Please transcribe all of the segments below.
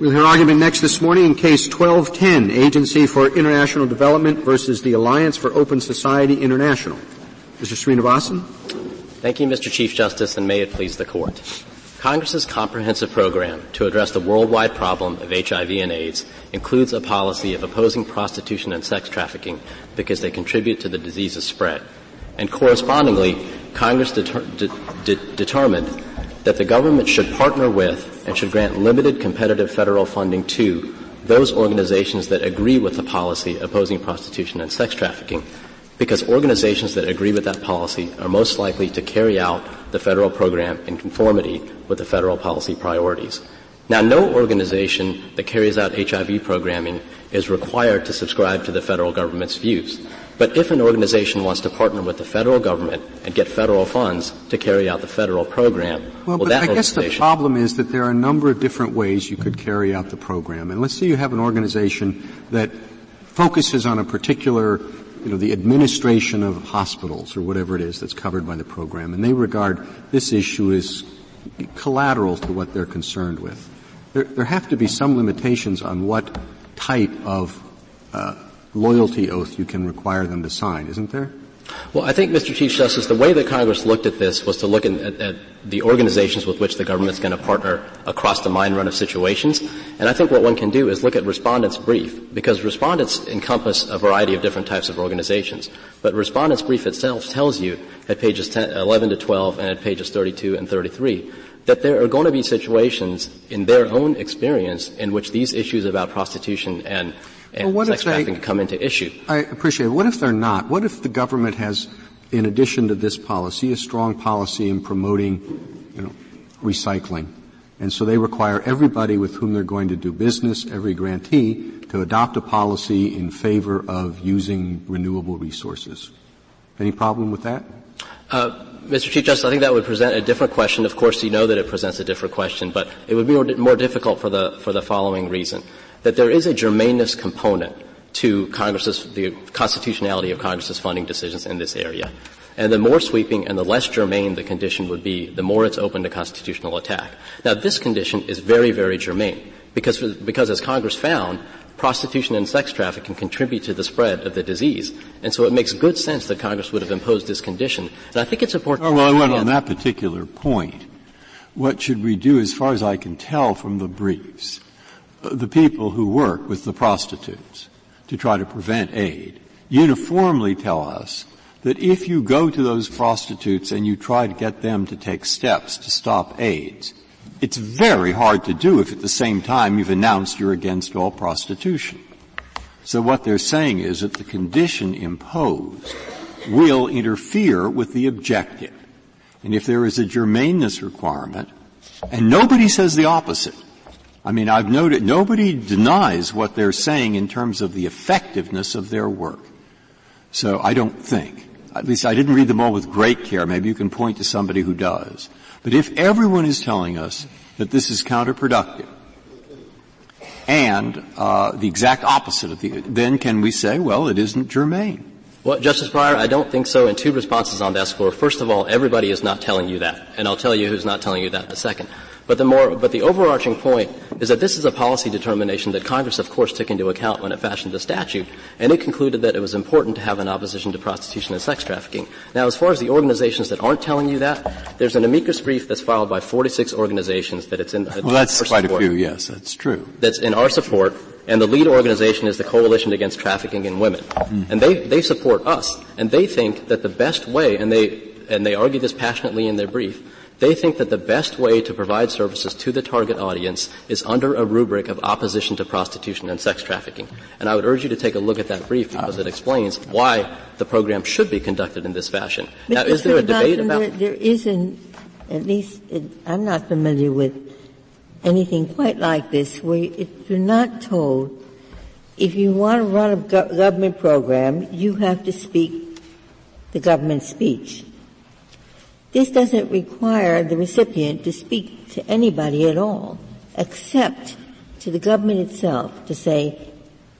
We'll hear argument next this morning in Case 1210, Agency for International Development versus the Alliance for Open Society International. Mr. Srinivasan. Thank you, Mr. Chief Justice, and may it please the Court. Congress's comprehensive program to address the worldwide problem of HIV and AIDS includes a policy of opposing prostitution and sex trafficking because they contribute to the disease's spread. And correspondingly, Congress deter- de- de- determined that the government should partner with and should grant limited competitive federal funding to those organizations that agree with the policy opposing prostitution and sex trafficking because organizations that agree with that policy are most likely to carry out the federal program in conformity with the federal policy priorities. Now, no organization that carries out HIV programming is required to subscribe to the federal government's views. But if an organization wants to partner with the federal government and get federal funds to carry out the federal program, well, well but I guess the problem is that there are a number of different ways you could carry out the program. And let's say you have an organization that focuses on a particular you know, the administration of hospitals or whatever it is that's covered by the program, and they regard this issue as collateral to what they're concerned with. There, there have to be some limitations on what type of uh, loyalty oath you can require them to sign, isn't there? Well, I think, Mr. Chief Justice, the way that Congress looked at this was to look at, at, at the organizations with which the government is going to partner across the mine run of situations. And I think what one can do is look at respondents' brief, because respondents encompass a variety of different types of organizations. But respondents' brief itself tells you at pages 10, 11 to 12 and at pages 32 and 33 that there are going to be situations in their own experience in which these issues about prostitution and and well, sex trafficking come into issue. I appreciate it. What if they're not? What if the government has, in addition to this policy, a strong policy in promoting, you know, recycling? And so they require everybody with whom they're going to do business, every grantee, to adopt a policy in favor of using renewable resources. Any problem with that? Uh, Mr. Chief Justice, I think that would present a different question. Of course, you know that it presents a different question, but it would be more, more difficult for the, for the following reason that there is a germaneness component to Congress's, the constitutionality of Congress's funding decisions in this area. And the more sweeping and the less germane the condition would be, the more it's open to constitutional attack. Now this condition is very, very germane because, because as Congress found, prostitution and sex trafficking contribute to the spread of the disease. And so it makes good sense that Congress would have imposed this condition. And I think it's important. Oh, well, I went on that particular point. What should we do, as far as I can tell from the briefs, the people who work with the prostitutes to try to prevent aid uniformly tell us that if you go to those prostitutes and you try to get them to take steps to stop AIDS, it's very hard to do if at the same time you've announced you're against all prostitution. So what they're saying is that the condition imposed will interfere with the objective. And if there is a germaneness requirement, and nobody says the opposite, I mean, I've noted nobody denies what they're saying in terms of the effectiveness of their work. So I don't think, at least I didn't read them all with great care. Maybe you can point to somebody who does. But if everyone is telling us that this is counterproductive, and uh, the exact opposite of the, then can we say, well, it isn't germane? Well, Justice Breyer, I don't think so. And two responses on that score. First of all, everybody is not telling you that, and I'll tell you who's not telling you that in a second. But the more, but the overarching point is that this is a policy determination that Congress, of course, took into account when it fashioned the statute, and it concluded that it was important to have an opposition to prostitution and sex trafficking. Now, as far as the organizations that aren't telling you that, there's an amicus brief that's filed by 46 organizations that it's in. Well, that's quite support, a few. Yes, that's true. That's in our support, and the lead organization is the Coalition Against Trafficking in Women, mm. and they they support us, and they think that the best way, and they and they argue this passionately in their brief they think that the best way to provide services to the target audience is under a rubric of opposition to prostitution and sex trafficking. And I would urge you to take a look at that brief because it explains why the program should be conducted in this fashion. Mr. Now, is there a debate about there, there isn't, at least it, I'm not familiar with anything quite like this, where if you're not told if you want to run a go- government program, you have to speak the government speech. This doesn't require the recipient to speak to anybody at all, except to the government itself to say,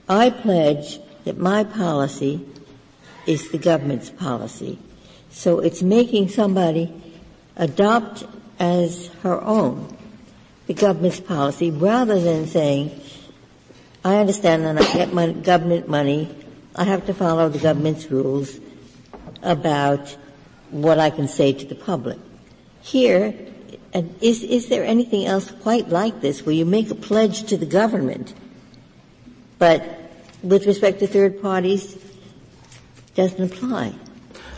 I pledge that my policy is the government's policy. So it's making somebody adopt as her own the government's policy rather than saying, I understand that I get my government money, I have to follow the government's rules about what I can say to the public. Here, is, is there anything else quite like this where you make a pledge to the government, but with respect to third parties, doesn't apply?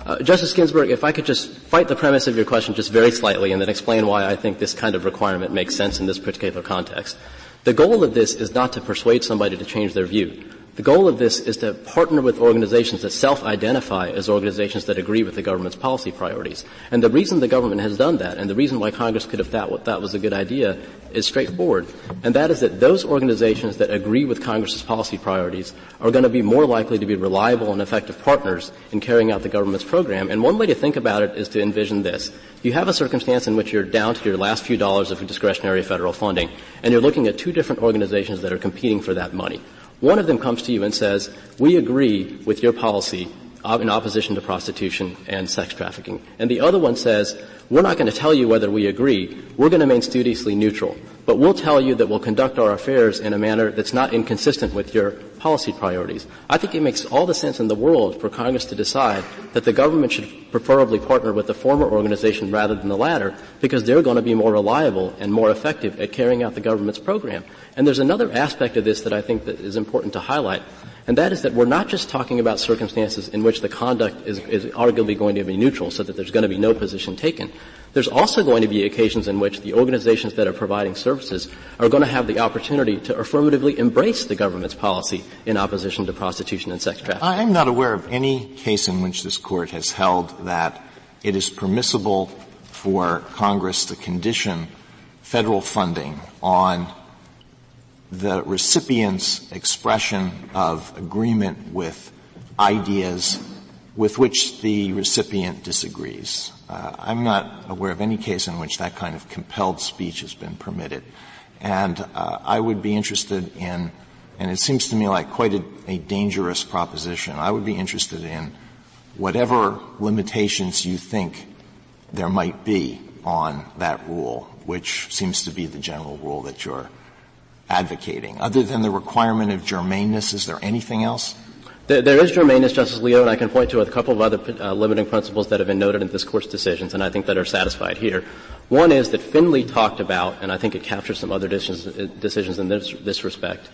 Uh, Justice Ginsburg, if I could just fight the premise of your question just very slightly and then explain why I think this kind of requirement makes sense in this particular context. The goal of this is not to persuade somebody to change their view. The goal of this is to partner with organizations that self-identify as organizations that agree with the government's policy priorities. And the reason the government has done that, and the reason why Congress could have thought what that was a good idea, is straightforward. And that is that those organizations that agree with Congress's policy priorities are going to be more likely to be reliable and effective partners in carrying out the government's program. And one way to think about it is to envision this. You have a circumstance in which you're down to your last few dollars of discretionary federal funding, and you're looking at two different organizations that are competing for that money. One of them comes to you and says, we agree with your policy in opposition to prostitution and sex trafficking. And the other one says, we're not going to tell you whether we agree. We're going to remain studiously neutral. But we'll tell you that we'll conduct our affairs in a manner that's not inconsistent with your policy priorities. I think it makes all the sense in the world for Congress to decide that the government should preferably partner with the former organization rather than the latter because they're going to be more reliable and more effective at carrying out the government's program. And there's another aspect of this that I think that is important to highlight and that is that we're not just talking about circumstances in which the conduct is, is arguably going to be neutral so that there's going to be no position taken. There's also going to be occasions in which the organizations that are providing services are going to have the opportunity to affirmatively embrace the government's policy in opposition to prostitution and sex trafficking. I'm not aware of any case in which this court has held that it is permissible for Congress to condition federal funding on the recipient's expression of agreement with ideas with which the recipient disagrees. Uh, I'm not aware of any case in which that kind of compelled speech has been permitted. And uh, I would be interested in, and it seems to me like quite a, a dangerous proposition, I would be interested in whatever limitations you think there might be on that rule, which seems to be the general rule that you're advocating? Other than the requirement of germaneness, is there anything else? There, there is germaneness, Justice Alito, and I can point to a couple of other uh, limiting principles that have been noted in this Court's decisions, and I think that are satisfied here. One is that Finley talked about, and I think it captures some other decisions, decisions in this, this respect,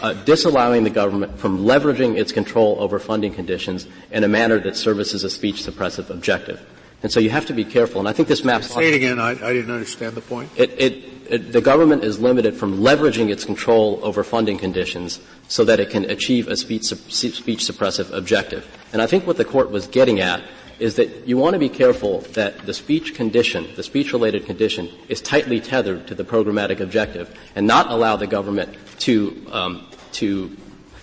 uh, disallowing the government from leveraging its control over funding conditions in a manner that services a speech suppressive objective. And so you have to be careful, and I think this map. Say it again. I, I didn't understand the point. It, it, it, the government is limited from leveraging its control over funding conditions so that it can achieve a speech, speech suppressive objective. And I think what the court was getting at is that you want to be careful that the speech condition, the speech related condition, is tightly tethered to the programmatic objective and not allow the government to, um, to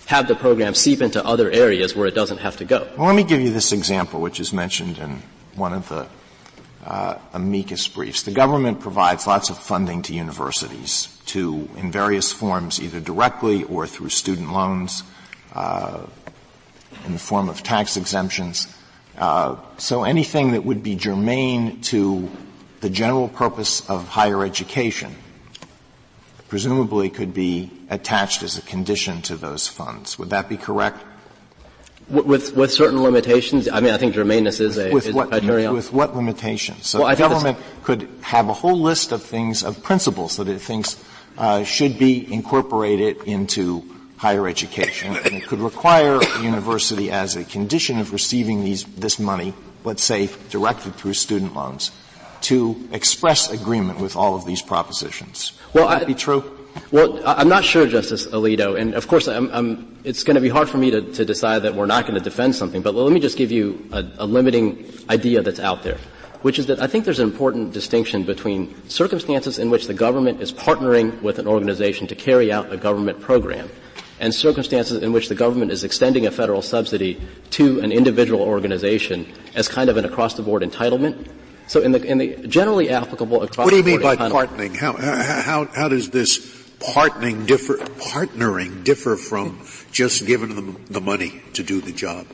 have the program seep into other areas where it doesn't have to go. Well, let me give you this example, which is mentioned in one of the uh, amicus briefs. The government provides lots of funding to universities to, in various forms, either directly or through student loans, uh, in the form of tax exemptions. Uh, so anything that would be germane to the general purpose of higher education presumably could be attached as a condition to those funds. Would that be correct? With, with certain limitations, I mean, I think germaneness is a, with is what, a criterion. With what limitations? So well, the government could have a whole list of things, of principles that it thinks uh, should be incorporated into higher education, and it could require a university as a condition of receiving these, this money, let's say directed through student loans, to express agreement with all of these propositions. Well, Would that I, be true? Well, I'm not sure, Justice Alito, and of course, I'm, I'm, it's going to be hard for me to, to, decide that we're not going to defend something. But let me just give you a, a limiting idea that's out there, which is that I think there's an important distinction between circumstances in which the government is partnering with an organization to carry out a government program, and circumstances in which the government is extending a federal subsidy to an individual organization as kind of an across-the-board entitlement. So in the, in the generally applicable across What do you mean by partnering? How, how, how does this partnering differ, partnering differ from just giving them the money to do the job?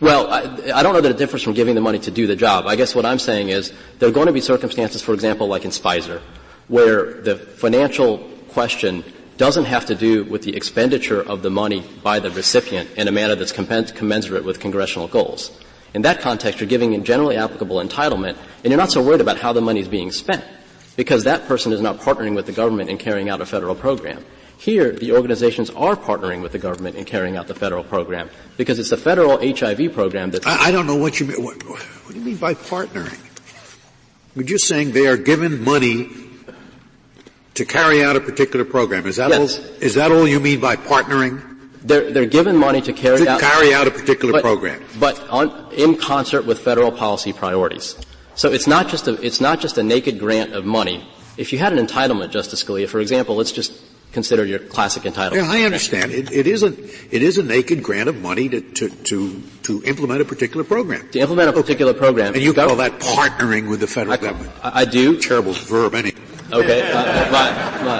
Well, I, I, don't know that it differs from giving the money to do the job. I guess what I'm saying is there are going to be circumstances, for example, like in Speiser, where the financial question doesn't have to do with the expenditure of the money by the recipient in a manner that's commensurate with congressional goals. In that context, you're giving a generally applicable entitlement, and you're not so worried about how the money is being spent, because that person is not partnering with the government in carrying out a federal program. Here, the organizations are partnering with the government in carrying out the federal program, because it's the federal HIV program that. I, I don't know what you mean. What, what do you mean by partnering? You're just saying they are given money to carry out a particular program. Is that yes. all? Is that all you mean by partnering? They're, they're given money to carry to out carry out a particular but, program, but on, in concert with federal policy priorities. So it's not just a it's not just a naked grant of money. If you had an entitlement, Justice Scalia, for example, let's just consider your classic entitlement. Yeah, I understand. It, it is a it is a naked grant of money to to to, to implement a particular program. To implement a particular okay. program, and you call that partnering with the federal I, government? I, I do. Terrible verb, anyway. Okay, uh, my, my,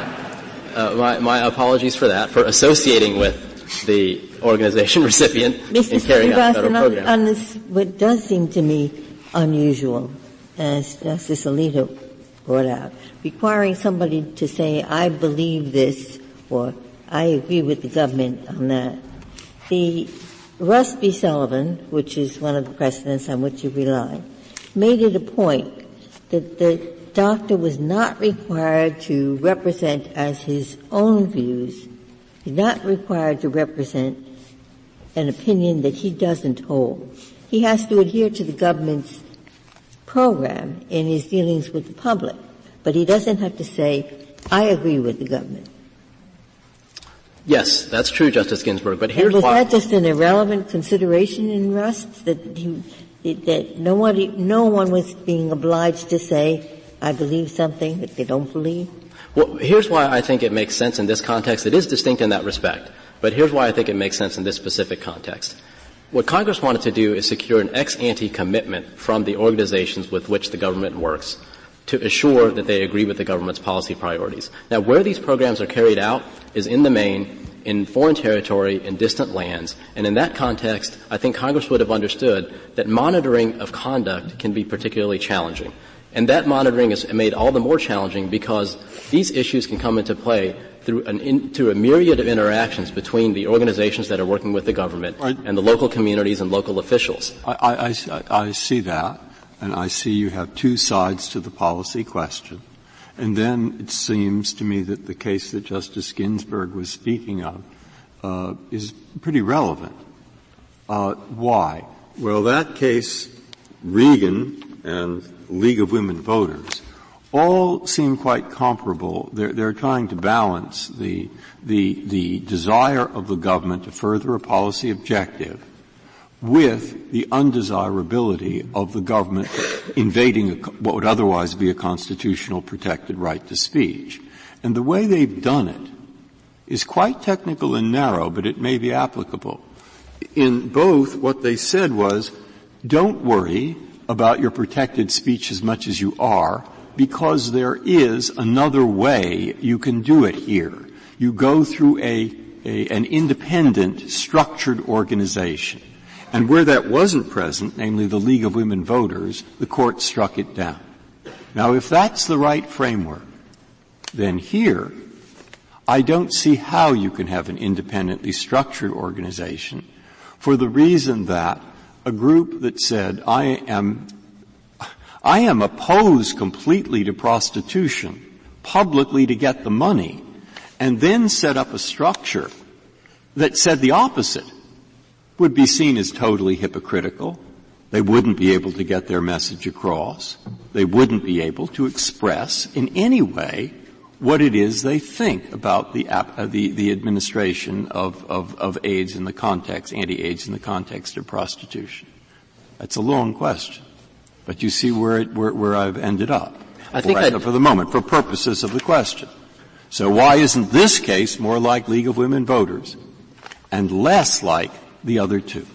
uh, my, my apologies for that, for associating with the organization recipient Mr. in carrying out the federal on, program. On this, what does seem to me unusual, as Justice Alito brought out, requiring somebody to say, I believe this, or I agree with the government on that. The Rust v. Sullivan, which is one of the precedents on which you rely, made it a point that the doctor was not required to represent as his own views, he's not required to represent an opinion that he doesn't hold. He has to adhere to the government's program in his dealings with the public, but he doesn't have to say, I agree with the government. Yes, that's true, Justice Ginsburg. But here's and was why. that just an irrelevant consideration in Rust that he, that nobody, no one was being obliged to say, I believe something that they don't believe? Well, here's why I think it makes sense in this context. It is distinct in that respect, but here's why I think it makes sense in this specific context. What Congress wanted to do is secure an ex ante commitment from the organizations with which the government works to assure that they agree with the government's policy priorities. Now, where these programs are carried out is in the main in foreign territory in distant lands. And in that context, I think Congress would have understood that monitoring of conduct can be particularly challenging. And that monitoring is made all the more challenging because these issues can come into play through, an in, through a myriad of interactions between the organizations that are working with the government and the local communities and local officials. I, I, I see that, and I see you have two sides to the policy question. And then it seems to me that the case that Justice Ginsburg was speaking of uh, is pretty relevant. Uh, why? Well, that case, Regan and League of Women Voters, all seem quite comparable. They're, they're trying to balance the, the, the desire of the government to further a policy objective with the undesirability of the government invading a, what would otherwise be a constitutional protected right to speech. And the way they've done it is quite technical and narrow, but it may be applicable. In both, what they said was, don't worry about your protected speech as much as you are, because there is another way you can do it here. You go through a, a an independent, structured organization. And where that wasn't present, namely the League of Women Voters, the court struck it down. Now if that's the right framework, then here, I don't see how you can have an independently structured organization for the reason that a group that said, I am, I am opposed completely to prostitution, publicly to get the money, and then set up a structure that said the opposite would be seen as totally hypocritical. They wouldn't be able to get their message across. They wouldn't be able to express in any way what it is they think about the, uh, the, the administration of, of, of AIDS in the context, anti-AIDS in the context of prostitution. That's a long question. But you see where, it, where, where I've ended up. I think right, for the moment, for purposes of the question. So why isn't this case more like League of Women Voters and less like the other two?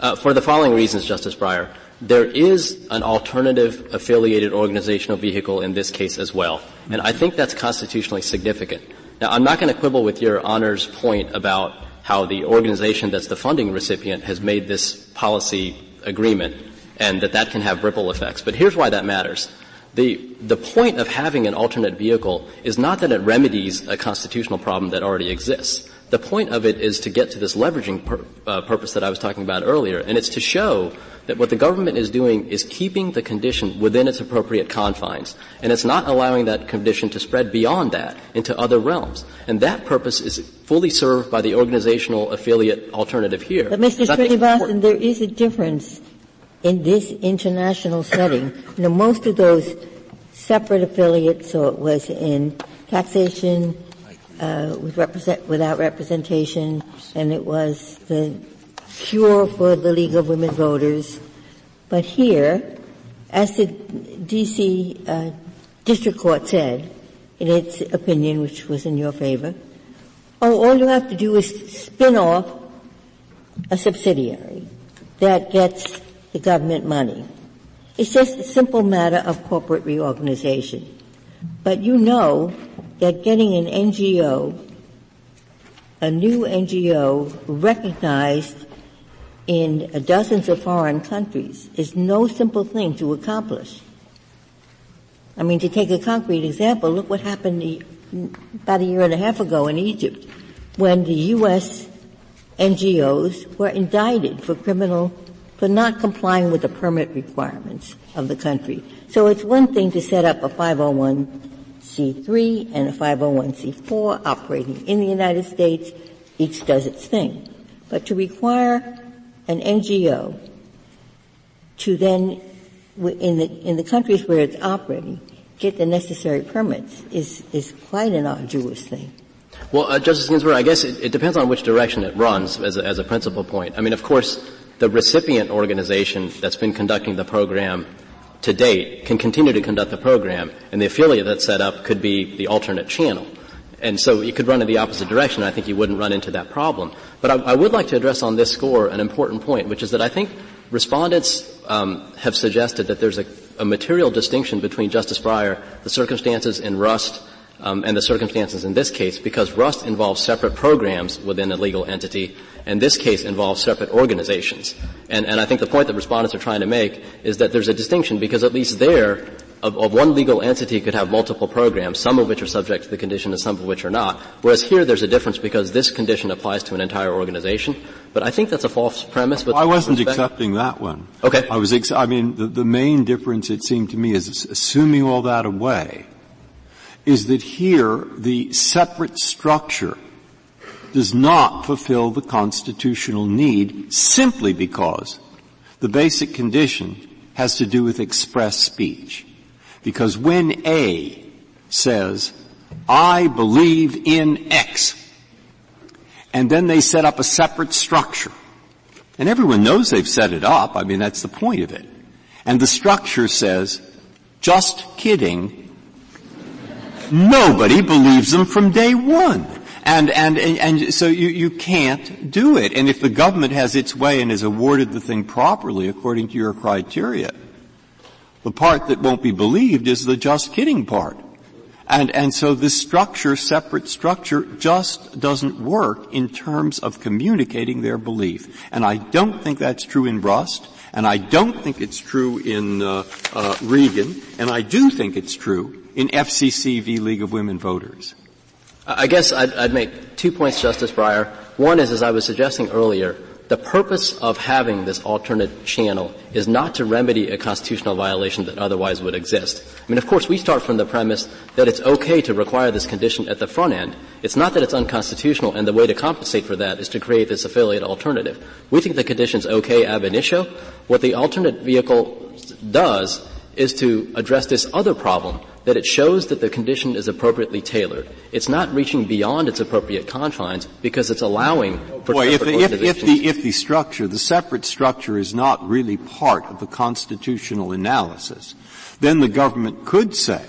Uh, for the following reasons, Justice Breyer. There is an alternative affiliated organizational vehicle in this case as well. And I think that's constitutionally significant. Now, I'm not going to quibble with your honor's point about how the organization that's the funding recipient has made this policy agreement and that that can have ripple effects. But here's why that matters. The, the point of having an alternate vehicle is not that it remedies a constitutional problem that already exists. The point of it is to get to this leveraging pur- uh, purpose that I was talking about earlier, and it's to show that what the government is doing is keeping the condition within its appropriate confines, and it's not allowing that condition to spread beyond that into other realms. And that purpose is fully served by the organizational affiliate alternative here. But Mr. Srinivasan, there is a difference in this international setting. You know, most of those separate affiliates, so it was in taxation uh, with represent, without representation, and it was the cure for the League of Women Voters. But here, as the D.C. Uh, District Court said in its opinion, which was in your favor, oh, all you have to do is spin off a subsidiary that gets the government money. It's just a simple matter of corporate reorganization. But you know that getting an NGO, a new NGO recognized in dozens of foreign countries is no simple thing to accomplish. I mean, to take a concrete example, look what happened about a year and a half ago in Egypt when the U.S. NGOs were indicted for criminal, for not complying with the permit requirements of the country. So it's one thing to set up a 501c3 and a 501c4 operating in the United States. Each does its thing. But to require an NGO to then, in the, in the countries where it's operating, get the necessary permits is, is quite an arduous thing. Well, uh, Justice Ginsburg, I guess it, it, depends on which direction it runs as a, as a principal point. I mean, of course, the recipient organization that's been conducting the program to date can continue to conduct the program, and the affiliate that's set up could be the alternate channel. And so you could run in the opposite direction. I think you wouldn't run into that problem. But I, I would like to address on this score an important point, which is that I think respondents um, have suggested that there's a, a, material distinction between Justice Breyer, the circumstances in Rust, um, and the circumstances in this case, because Rust involves separate programs within a legal entity, and this case involves separate organizations. And, and I think the point that respondents are trying to make is that there's a distinction because at least there, of, of, one legal entity could have multiple programs, some of which are subject to the condition and some of which are not. Whereas here there's a difference because this condition applies to an entire organization. But I think that's a false premise. I wasn't respect. accepting that one. Okay. I was, ex- I mean, the, the main difference it seemed to me is assuming all that away is that here the separate structure does not fulfill the constitutional need simply because the basic condition has to do with express speech. Because when A says, I believe in X, and then they set up a separate structure, and everyone knows they've set it up, I mean that's the point of it, and the structure says, just kidding, nobody believes them from day one. And, and, and, and, so you, you can't do it. And if the government has its way and has awarded the thing properly according to your criteria, the part that won't be believed is the just kidding part. And, and so this structure, separate structure, just doesn't work in terms of communicating their belief. And I don't think that's true in Rust, and I don't think it's true in uh, uh, Regan, and I do think it's true in FCC v. League of Women Voters. I guess I'd, I'd make two points, Justice Breyer. One is, as I was suggesting earlier, the purpose of having this alternate channel is not to remedy a constitutional violation that otherwise would exist. I mean, of course, we start from the premise that it's okay to require this condition at the front end. It's not that it's unconstitutional, and the way to compensate for that is to create this affiliate alternative. We think the condition's okay ab initio. What the alternate vehicle does is to address this other problem that it shows that the condition is appropriately tailored. It's not reaching beyond its appropriate confines because it's allowing for Boy, if the, if, if, the, if the structure, the separate structure is not really part of the constitutional analysis, then the government could say,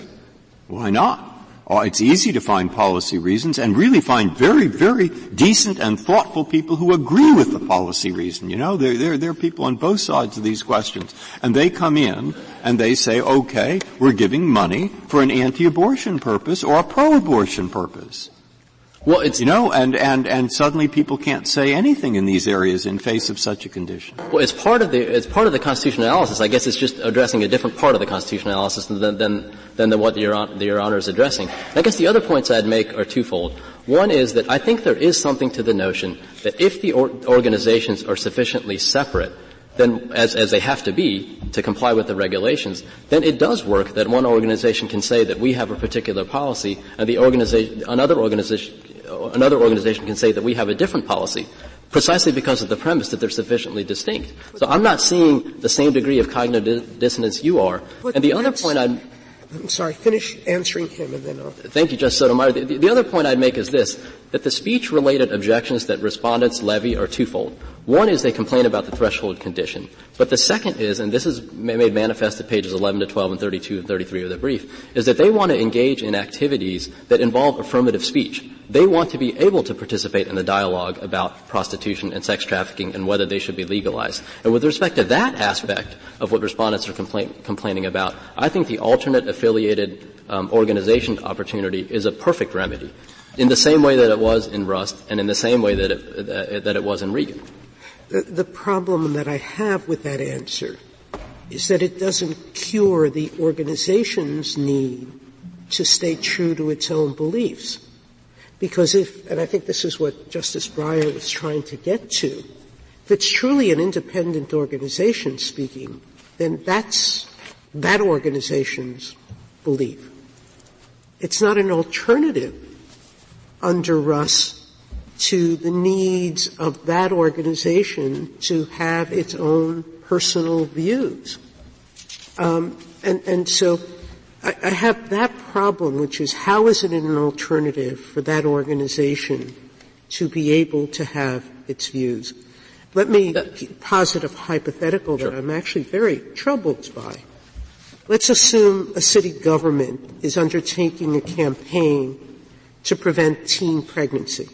why not? Oh, it's easy to find policy reasons and really find very, very decent and thoughtful people who agree with the policy reason. You know, there, there, there are people on both sides of these questions. And they come in and they say, okay, we're giving money for an anti-abortion purpose or a pro-abortion purpose. Well, it's you know, and and and suddenly people can't say anything in these areas in face of such a condition. Well, it's part of the it's part of the constitutional analysis. I guess it's just addressing a different part of the constitutional analysis than than than the, what your, your honor is addressing. And I guess the other points I'd make are twofold. One is that I think there is something to the notion that if the or- organizations are sufficiently separate, then as, as they have to be to comply with the regulations, then it does work that one organization can say that we have a particular policy and the organization, another organization, another organization can say that we have a different policy precisely because of the premise that they're sufficiently distinct. So I'm not seeing the same degree of cognitive dissonance you are. But and the other point I'm I'm sorry, finish answering him and then I'll. Thank you, Justice Sotomayor. The, the, other point I'd make is this, that the speech-related objections that respondents levy are twofold. One is they complain about the threshold condition. But the second is, and this is made manifest at pages 11 to 12 and 32 and 33 of the brief, is that they want to engage in activities that involve affirmative speech. They want to be able to participate in the dialogue about prostitution and sex trafficking and whether they should be legalized. And with respect to that aspect of what respondents are complain, complaining about, I think the alternate affiliated um, organization opportunity is a perfect remedy, in the same way that it was in Rust and in the same way that it, that it was in Regan. The, problem that I have with that answer is that it doesn't cure the organization's need to stay true to its own beliefs. Because if, and I think this is what Justice Breyer was trying to get to, if it's truly an independent organization speaking, then that's that organization's belief. It's not an alternative under Rust to the needs of that organization to have its own personal views. Um, and, and so I, I have that problem, which is how is it an alternative for that organization to be able to have its views? Let me posit a hypothetical that I'm actually very troubled by. Let's assume a city government is undertaking a campaign to prevent teen pregnancy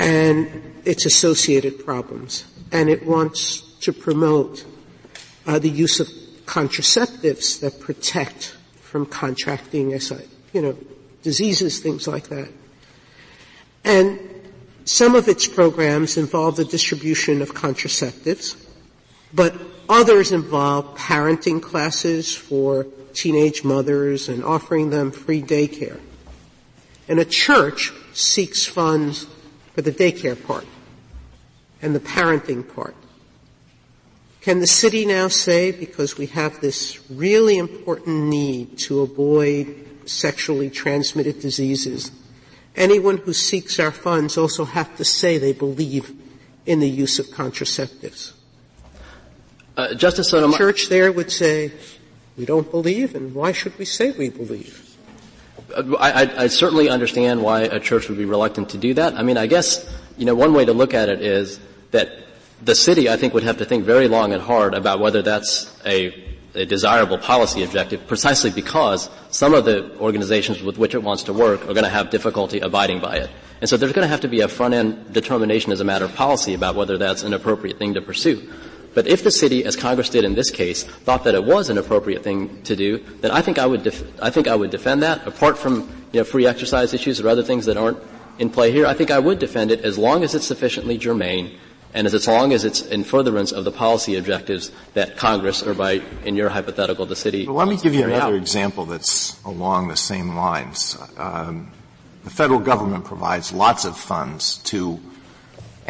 and its associated problems. And it wants to promote uh, the use of contraceptives that protect from contracting you know, diseases, things like that. And some of its programs involve the distribution of contraceptives, but others involve parenting classes for teenage mothers and offering them free daycare. And a church seeks funds for the daycare part and the parenting part. Can the city now say, because we have this really important need to avoid sexually transmitted diseases, anyone who seeks our funds also have to say they believe in the use of contraceptives? Uh, Justice Sotomayor. The church there would say, we don't believe, and why should we say we believe? I, I, certainly understand why a church would be reluctant to do that. I mean, I guess, you know, one way to look at it is that the city, I think, would have to think very long and hard about whether that's a, a desirable policy objective precisely because some of the organizations with which it wants to work are going to have difficulty abiding by it. And so there's going to have to be a front end determination as a matter of policy about whether that's an appropriate thing to pursue. But if the city, as Congress did in this case, thought that it was an appropriate thing to do, then I think I would, def- I think I would defend that. Apart from you know, free exercise issues or other things that aren't in play here, I think I would defend it as long as it's sufficiently germane and as long as it's in furtherance of the policy objectives that Congress, or by, in your hypothetical, the city. Well, let me give you another out. example that's along the same lines. Um, the federal government provides lots of funds to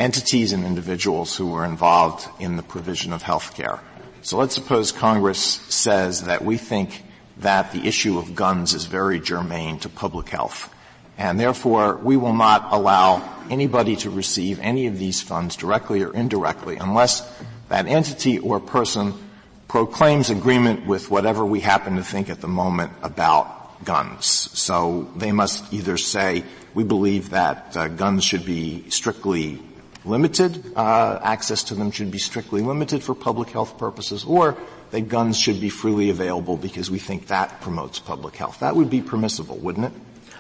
entities and individuals who were involved in the provision of health care. So let's suppose Congress says that we think that the issue of guns is very germane to public health. And therefore, we will not allow anybody to receive any of these funds directly or indirectly unless that entity or person proclaims agreement with whatever we happen to think at the moment about guns. So they must either say, we believe that uh, guns should be strictly limited, uh, access to them should be strictly limited for public health purposes, or that guns should be freely available because we think that promotes public health. That would be permissible, wouldn't it?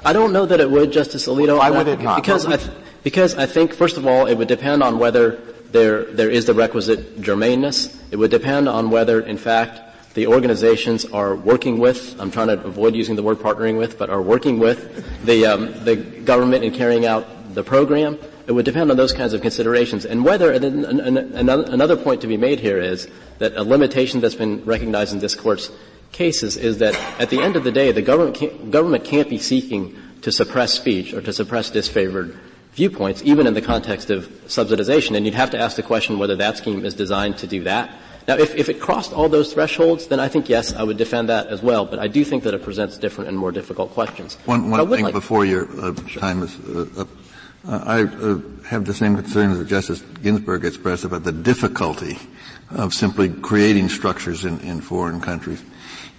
I don't know that it would, Justice Alito. Why would it not? Because I, th- because I think, first of all, it would depend on whether there, there is the requisite germaneness. It would depend on whether, in fact, the organizations are working with, I'm trying to avoid using the word partnering with, but are working with the, um, the government in carrying out the program. It would depend on those kinds of considerations. And whether, and another point to be made here is that a limitation that's been recognized in this court's cases is that at the end of the day, the government can't, government can't be seeking to suppress speech or to suppress disfavored viewpoints, even in the context of subsidization. And you'd have to ask the question whether that scheme is designed to do that. Now, if, if it crossed all those thresholds, then I think yes, I would defend that as well. But I do think that it presents different and more difficult questions. One, one thing like, before your uh, sure. time is uh, up. I uh, have the same concerns that Justice Ginsburg expressed about the difficulty of simply creating structures in, in foreign countries.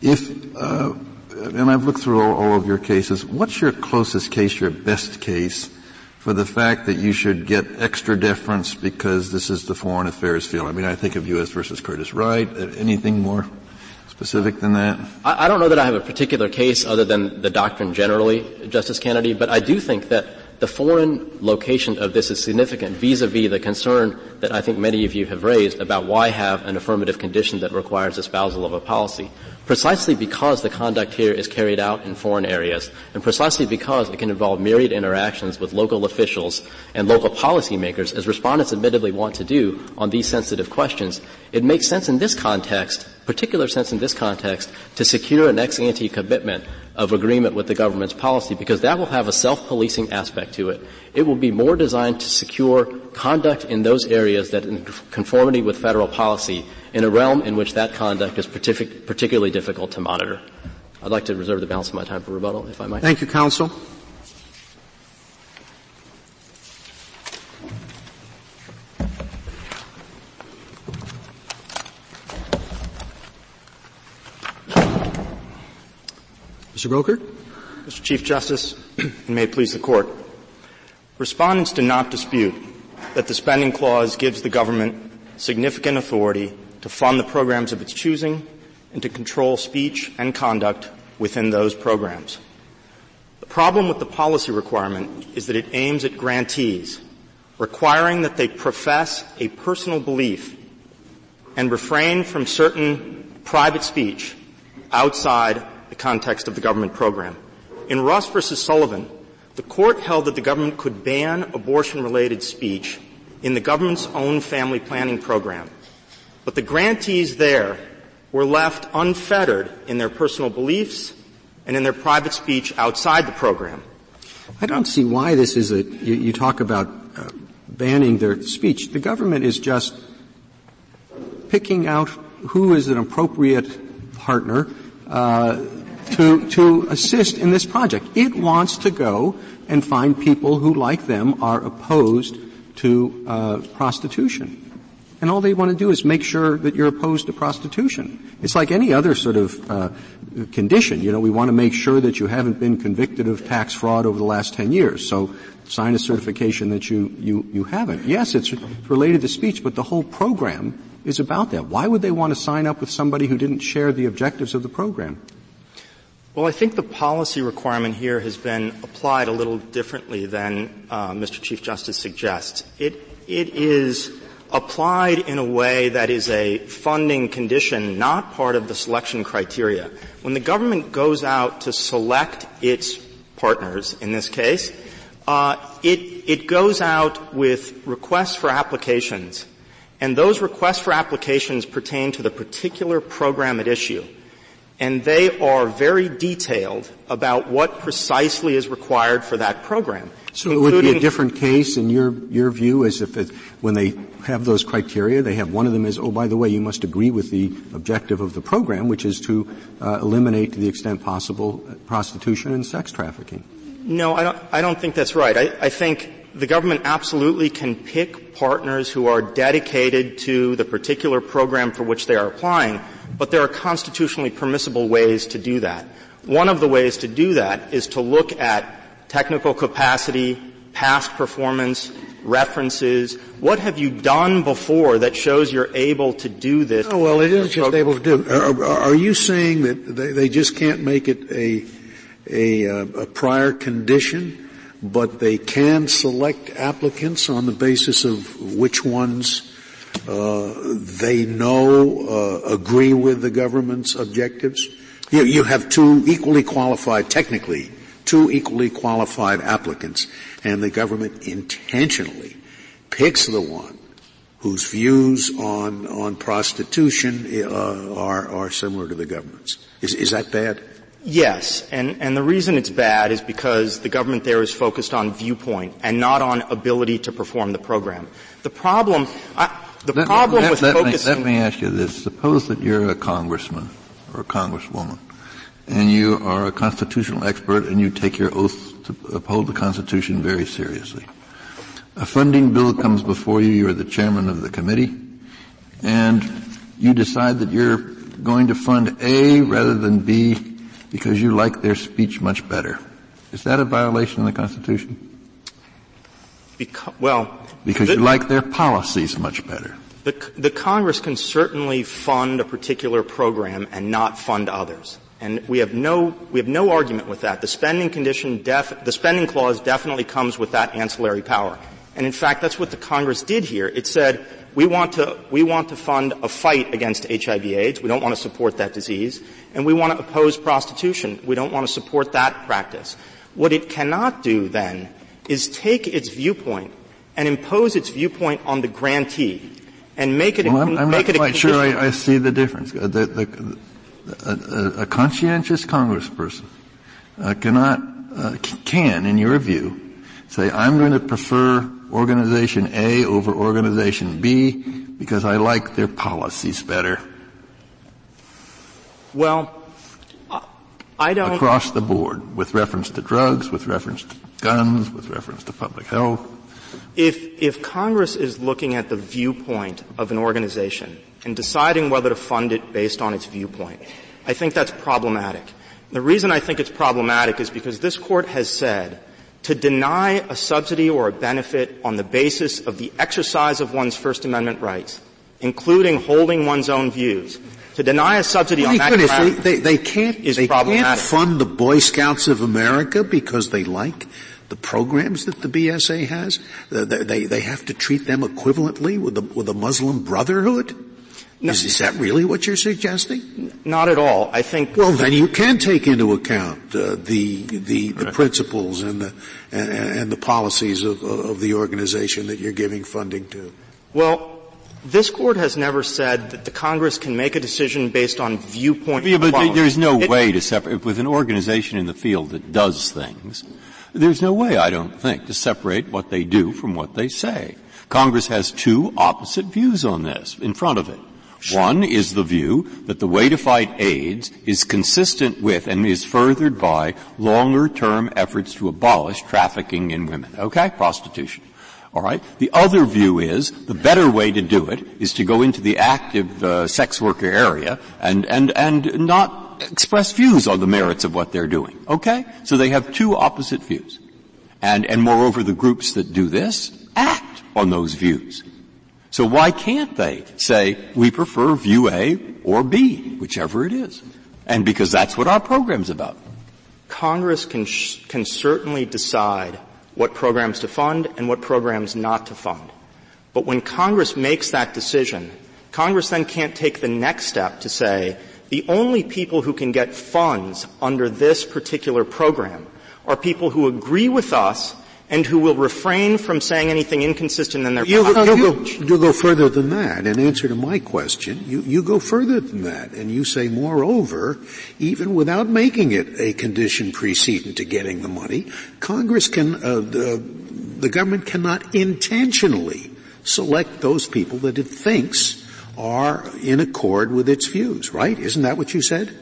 If, uh, and I've looked through all, all, of your cases, what's your closest case, your best case, for the fact that you should get extra deference because this is the foreign affairs field? I mean, I think of U.S. versus Curtiss-Wright. Uh, anything more specific than that? I, I don't know that I have a particular case other than the doctrine generally, Justice Kennedy, but I do think that the foreign location of this is significant vis-a-vis the concern that I think many of you have raised about why have an affirmative condition that requires espousal of a policy. Precisely because the conduct here is carried out in foreign areas, and precisely because it can involve myriad interactions with local officials and local policymakers, as respondents admittedly want to do on these sensitive questions, it makes sense in this context, particular sense in this context, to secure an ex ante commitment of agreement with the government's policy because that will have a self-policing aspect to it. It will be more designed to secure conduct in those areas that in conformity with federal policy in a realm in which that conduct is partic- particularly difficult to monitor. I'd like to reserve the balance of my time for rebuttal, if I might. Thank you, counsel. Mr. Bowker? Mr. Chief Justice, and may it please the Court. Respondents do not dispute that the spending clause gives the government significant authority to fund the programs of its choosing and to control speech and conduct within those programs. The problem with the policy requirement is that it aims at grantees, requiring that they profess a personal belief and refrain from certain private speech outside the context of the government program. In Rust versus Sullivan, the court held that the government could ban abortion-related speech in the government's own family planning program but the grantees there were left unfettered in their personal beliefs and in their private speech outside the program. I don't see why this is a, you, you talk about uh, banning their speech. The government is just picking out who is an appropriate partner uh, to, to assist in this project. It wants to go and find people who, like them, are opposed to uh, prostitution and all they want to do is make sure that you're opposed to prostitution. It's like any other sort of uh, condition. You know, we want to make sure that you haven't been convicted of tax fraud over the last 10 years. So sign a certification that you, you, you haven't. Yes, it's related to speech, but the whole program is about that. Why would they want to sign up with somebody who didn't share the objectives of the program? Well, I think the policy requirement here has been applied a little differently than uh, Mr. Chief Justice suggests. It, it is applied in a way that is a funding condition, not part of the selection criteria. When the government goes out to select its partners, in this case, uh, it, it goes out with requests for applications, and those requests for applications pertain to the particular program at issue. And they are very detailed about what precisely is required for that program. So it would be a different case in your, your view as if it, when they have those criteria, they have one of them is, oh, by the way, you must agree with the objective of the program, which is to uh, eliminate to the extent possible prostitution and sex trafficking. No, I don't, I don't think that's right. I, I think the government absolutely can pick partners who are dedicated to the particular program for which they are applying, but there are constitutionally permissible ways to do that. One of the ways to do that is to look at technical capacity, past performance, references. What have you done before that shows you're able to do this? Oh, well, it isn't just able to do. Are, are you saying that they, they, just can't make it a, a, uh, a prior condition, but they can select applicants on the basis of which ones uh, they know, uh, agree with the government's objectives? You, you have two equally qualified, technically, two equally qualified applicants, and the government intentionally picks the one whose views on on prostitution uh, are are similar to the government's. Is is that bad? Yes, and, and the reason it's bad is because the government there is focused on viewpoint and not on ability to perform the program. The problem, I, the let, problem let, with let focusing. Me, let me ask you this: Suppose that you're a congressman or a congresswoman, and you are a constitutional expert, and you take your oath to uphold the Constitution very seriously. A funding bill comes before you. You're the chairman of the committee, and you decide that you're going to fund A rather than B because you like their speech much better. Is that a violation of the Constitution? Because, well, because the, you like their policies much better. The, the Congress can certainly fund a particular program and not fund others. And we have no, we have no argument with that. The spending condition def, the spending clause definitely comes with that ancillary power. And in fact, that's what the Congress did here. It said, we want to, we want to fund a fight against HIV AIDS. We don't want to support that disease. And we want to oppose prostitution. We don't want to support that practice. What it cannot do then is take its viewpoint and impose its viewpoint on the grantee and make it well, a, I'm, I'm make not it quite sure I, I, see the difference. The, the, a, a, a, conscientious congressperson uh, cannot, uh, can, in your view, say, I'm going to prefer organization A over organization B because I like their policies better. Well, I don't. Across the board, with reference to drugs, with reference to guns, with reference to public health. If, if Congress is looking at the viewpoint of an organization and deciding whether to fund it based on its viewpoint, I think that's problematic. The reason I think it's problematic is because this court has said to deny a subsidy or a benefit on the basis of the exercise of one's First Amendment rights, including holding one's own views, to deny a subsidy on that goodness, ground they, they, they can't, they can't fund the Boy Scouts of America because they like the programs that the BSA has. They, they, they have to treat them equivalently with the, with the Muslim Brotherhood. No. Is, is, that really what you're suggesting? Not at all. I think. Well, then you can take into account uh, the the, the right. principles and the and, and the policies of, of the organization that you're giving funding to. Well, this court has never said that the Congress can make a decision based on viewpoint. Yeah, but alone. there's no it, way to separate with an organization in the field that does things. There's no way, I don't think, to separate what they do from what they say. Congress has two opposite views on this in front of it. One is the view that the way to fight AIDS is consistent with and is furthered by longer term efforts to abolish trafficking in women. Okay? Prostitution. Alright? The other view is the better way to do it is to go into the active uh, sex worker area and, and, and not express views on the merits of what they're doing. Okay? So they have two opposite views. And, and moreover, the groups that do this act on those views. So why can't they say, we prefer view A or B, whichever it is? And because that's what our program's about. Congress can, sh- can certainly decide what programs to fund and what programs not to fund. But when Congress makes that decision, Congress then can't take the next step to say, the only people who can get funds under this particular program are people who agree with us and who will refrain from saying anything inconsistent in their you, you go, you go further than that. In answer to my question, you, you go further than that, and you say, moreover, even without making it a condition precedent to getting the money, Congress can, uh, the, the government cannot intentionally select those people that it thinks are in accord with its views, right? Isn't that what you said?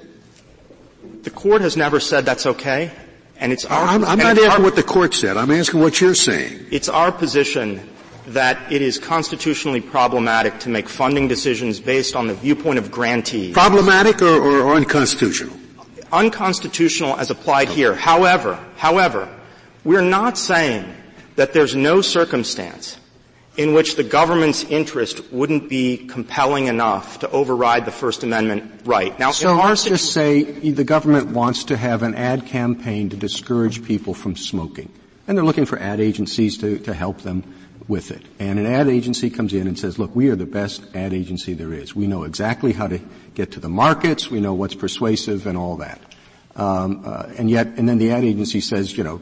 The court has never said that's okay. And it's our, I'm, I'm not asking our, what the court said. I'm asking what you're saying. It's our position that it is constitutionally problematic to make funding decisions based on the viewpoint of grantees. Problematic or, or, or unconstitutional? Unconstitutional as applied here. However, however, we're not saying that there's no circumstance in which the government's interest wouldn't be compelling enough to override the First Amendment right. Now, so let's just say the government wants to have an ad campaign to discourage people from smoking, and they're looking for ad agencies to, to help them. with it. And an ad agency comes in and says, look, we are the best ad agency there is. We know exactly how to get to the markets. We know what's persuasive and all that. Um, uh, and yet, and then the ad agency says, you know,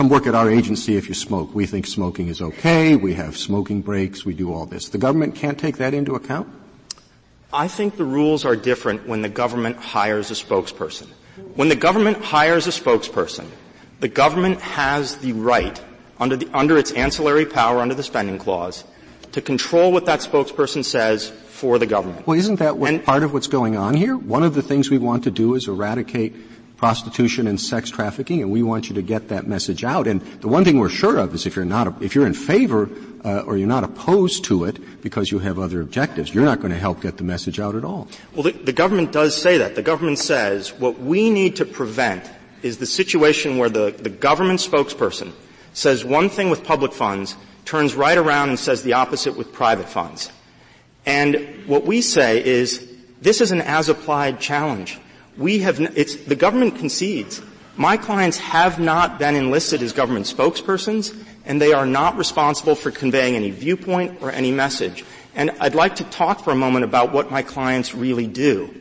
come work at our agency if you smoke. We think smoking is okay. We have smoking breaks. We do all this. The government can't take that into account? I think the rules are different when the government hires a spokesperson. When the government hires a spokesperson, the government has the right, under, the, under its ancillary power under the spending clause, to control what that spokesperson says for the government. Well, isn't that what, and, part of what's going on here? One of the things we want to do is eradicate prostitution and sex trafficking, and we want you to get that message out. And the one thing we're sure of is if you're not, if you're in favor uh, or you're not opposed to it because you have other objectives, you're not going to help get the message out at all. Well, the, the government does say that. The government says what we need to prevent is the situation where the, the government spokesperson says one thing with public funds, turns right around and says the opposite with private funds. And what we say is this is an as-applied challenge we have, it's, the government concedes. My clients have not been enlisted as government spokespersons, and they are not responsible for conveying any viewpoint or any message. And I'd like to talk for a moment about what my clients really do.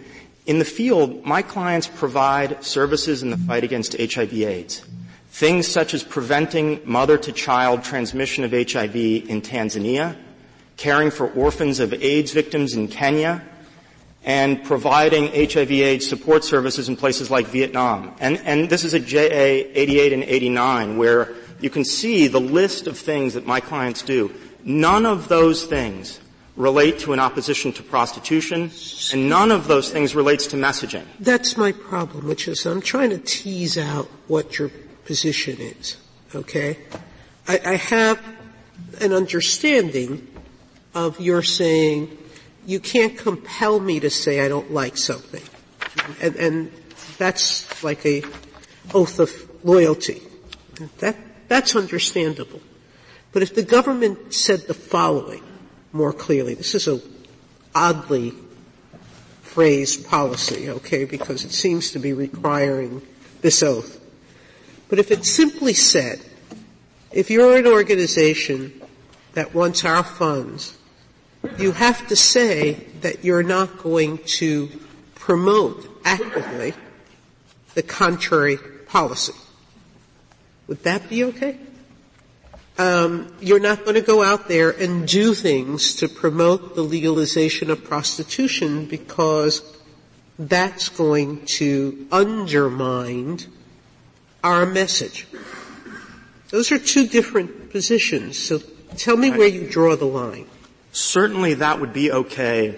In the field, my clients provide services in the fight against HIV AIDS. Things such as preventing mother-to-child transmission of HIV in Tanzania, caring for orphans of AIDS victims in Kenya, and providing HIV AIDS support services in places like Vietnam. And, and this is a JA 88 and 89 where you can see the list of things that my clients do. None of those things relate to an opposition to prostitution, and none of those things relates to messaging. That's my problem, which is I'm trying to tease out what your position is. Okay? I, I have an understanding of your saying you can't compel me to say I don't like something. And, and that's like a oath of loyalty. That, that's understandable. But if the government said the following more clearly, this is a oddly phrased policy, okay, because it seems to be requiring this oath. But if it simply said, if you're an organization that wants our funds, you have to say that you're not going to promote actively the contrary policy. Would that be okay? Um, you're not going to go out there and do things to promote the legalization of prostitution because that's going to undermine our message. Those are two different positions. So tell me where you draw the line. Certainly that would be okay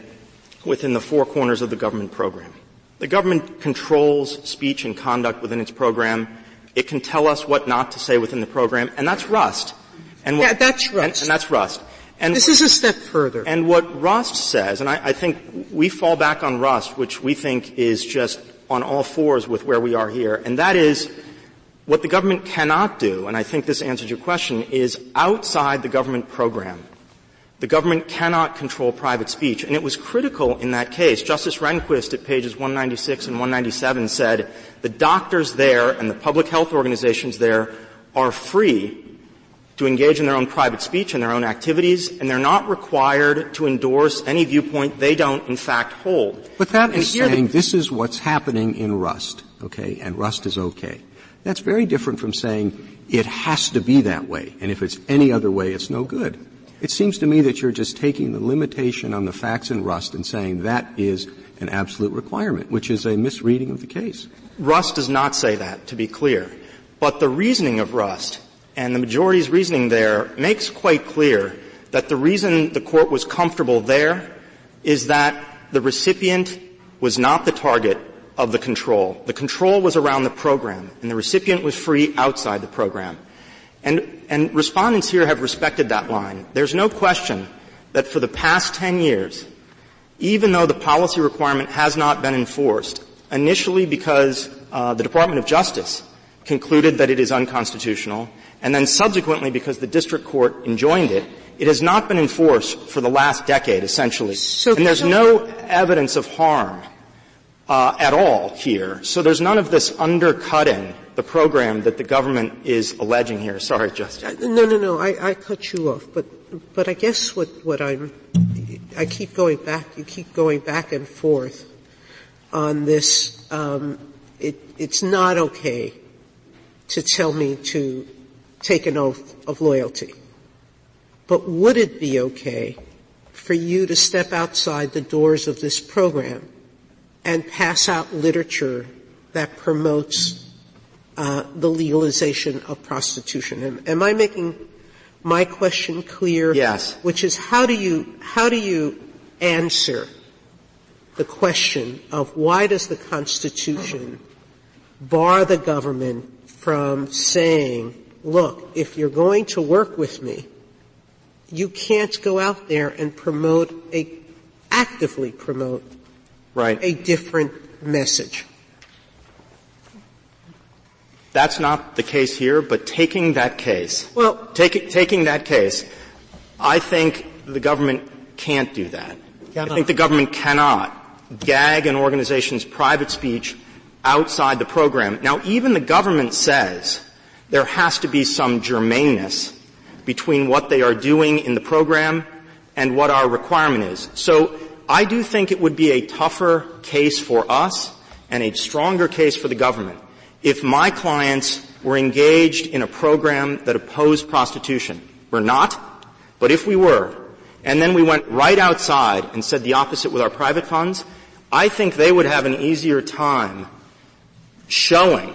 within the four corners of the government program. The government controls speech and conduct within its program. It can tell us what not to say within the program, and that's Rust. And what, yeah, that's Rust. And, and, that's Rust. And this is a step further. And what Rust says, and I, I think we fall back on Rust, which we think is just on all fours with where we are here, and that is what the government cannot do, and I think this answers your question, is outside the government program the government cannot control private speech. And it was critical in that case. Justice Rehnquist at pages 196 and 197 said the doctors there and the public health organizations there are free to engage in their own private speech and their own activities, and they're not required to endorse any viewpoint they don't in fact hold. But that and is saying the, this is what's happening in Rust, okay, and Rust is okay. That's very different from saying it has to be that way, and if it's any other way, it's no good. It seems to me that you're just taking the limitation on the facts in Rust and saying that is an absolute requirement, which is a misreading of the case. Rust does not say that, to be clear. But the reasoning of Rust and the majority's reasoning there makes quite clear that the reason the court was comfortable there is that the recipient was not the target of the control. The control was around the program, and the recipient was free outside the program. And, and respondents here have respected that line. There's no question that for the past 10 years, even though the policy requirement has not been enforced, initially because uh, the Department of Justice concluded that it is unconstitutional, and then subsequently because the district court enjoined it, it has not been enforced for the last decade, essentially. So, and there's no evidence of harm uh, at all here. So there's none of this undercutting the program that the government is alleging here. Sorry, Justice. No, no, no. I, I cut you off, but but I guess what what I'm I keep going back. You keep going back and forth on this. Um, it, it's not okay to tell me to take an oath of loyalty. But would it be okay for you to step outside the doors of this program and pass out literature that promotes uh, the legalization of prostitution? Am, am I making my question clear? Yes. Which is how do you how do you answer the question of why does the Constitution bar the government from saying, look, if you're going to work with me, you can't go out there and promote a, actively promote right. a different message. That's not the case here, but taking that case, well, take, taking that case, I think the government can't do that. Cannot. I think the government cannot gag an organization's private speech outside the program. Now, even the government says there has to be some germaneness between what they are doing in the program and what our requirement is. So I do think it would be a tougher case for us and a stronger case for the government if my clients were engaged in a program that opposed prostitution. We're not, but if we were, and then we went right outside and said the opposite with our private funds, I think they would have an easier time showing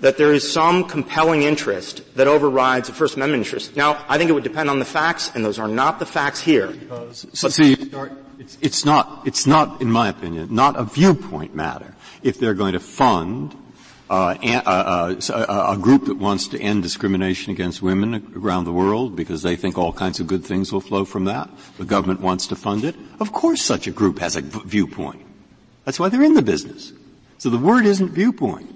that there is some compelling interest that overrides the First Amendment interest. Now, I think it would depend on the facts, and those are not the facts here. So, see, it's, it's not, it's not, in my opinion, not a viewpoint matter. If they're going to fund uh, a, a, a, group that wants to end discrimination against women around the world because they think all kinds of good things will flow from that. The government wants to fund it. Of course such a group has a viewpoint. That's why they're in the business. So the word isn't viewpoint.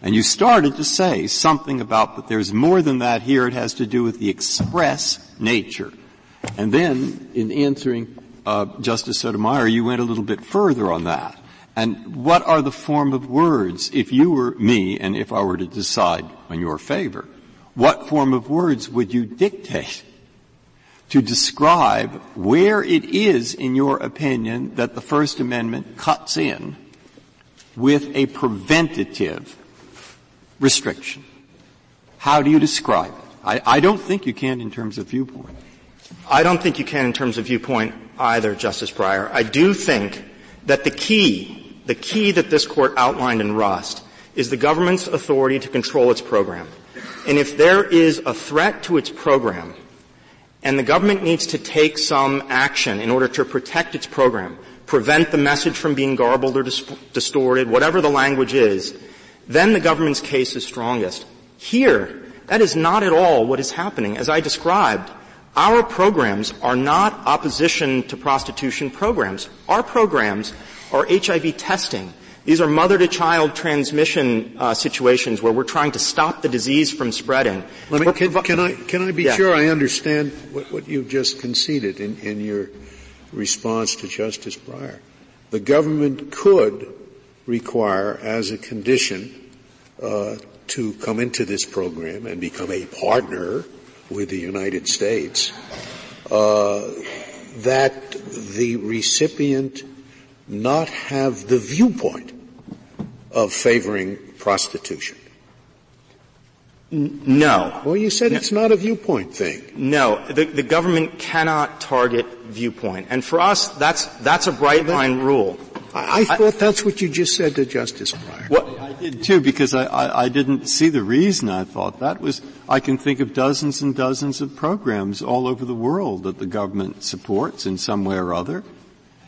And you started to say something about that there's more than that here. It has to do with the express nature. And then, in answering uh, Justice Sotomayor, you went a little bit further on that. And what are the form of words, if you were me and if I were to decide in your favor, what form of words would you dictate to describe where it is, in your opinion, that the First Amendment cuts in with a preventative restriction. How do you describe it? I, I don't think you can in terms of viewpoint. I don't think you can in terms of viewpoint either, Justice Breyer. I do think that the key, the key that this court outlined in Rust is the government's authority to control its program. And if there is a threat to its program, and the government needs to take some action in order to protect its program, prevent the message from being garbled or dis- distorted, whatever the language is, then the government's case is strongest. Here, that is not at all what is happening. As I described, our programs are not opposition to prostitution programs. Our programs are HIV testing. These are mother-to-child transmission uh, situations where we're trying to stop the disease from spreading. Me, can, can, I can I be yeah. sure I understand what, what you've just conceded in, in your response to Justice Breyer? The government could require as a condition uh, to come into this program and become a partner with the United States, uh, that the recipient not have the viewpoint of favoring prostitution. No. Well, you said no. it's not a viewpoint thing. No, the, the, government cannot target viewpoint, and for us, that's that's a bright line rule. I, I thought I, that's what you just said to Justice Breyer. What, I did too, because I, I, I didn't see the reason I thought that was, I can think of dozens and dozens of programs all over the world that the government supports in some way or other.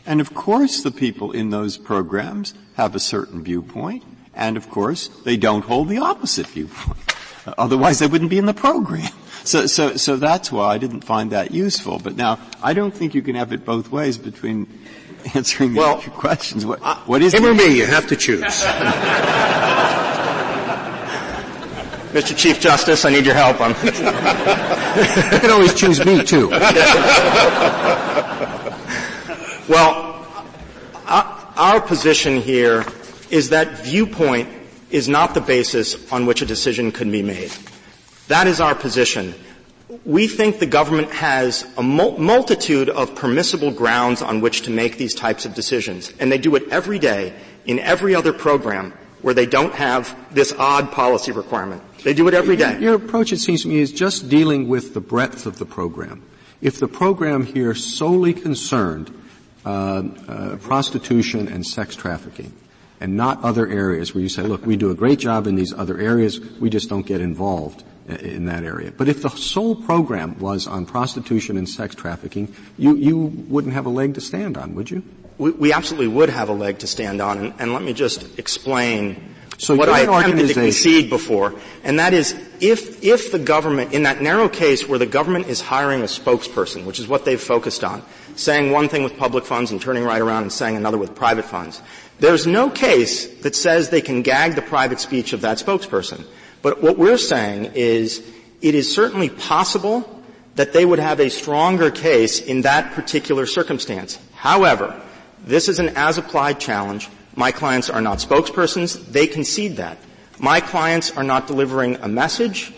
And of course the people in those programs have a certain viewpoint, and of course they don't hold the opposite viewpoint. Otherwise they wouldn't be in the program. So, so, so that's why I didn't find that useful. But now, I don't think you can have it both ways between answering well, questions. What, what is him or me? You have to choose. Mr. Chief Justice, I need your help on You can always choose me too. Well, our position here is that viewpoint is not the basis on which a decision can be made. That is our position. We think the government has a mul- multitude of permissible grounds on which to make these types of decisions, and they do it every day in every other program where they don't have this odd policy requirement. They do it every day. Your approach, it seems to me, is just dealing with the breadth of the program. If the program here solely concerned uh, uh, Uh, uh, prostitution and sex trafficking, and not other areas where you say, look, we do a great job in these other areas, we just don't get involved uh, in that area. But if the sole program was on prostitution and sex trafficking, you, you wouldn't have a leg to stand on, would you? We, we absolutely would have a leg to stand on, and, and let me just explain so what I attempted to concede before, and that is if, if the government, in that narrow case where the government is hiring a spokesperson, which is what they've focused on, saying one thing with public funds and turning right around and saying another with private funds, there's no case that says they can gag the private speech of that spokesperson. But what we're saying is it is certainly possible that they would have a stronger case in that particular circumstance. However, this is an as-applied challenge. My clients are not spokespersons. They concede that. My clients are not delivering a message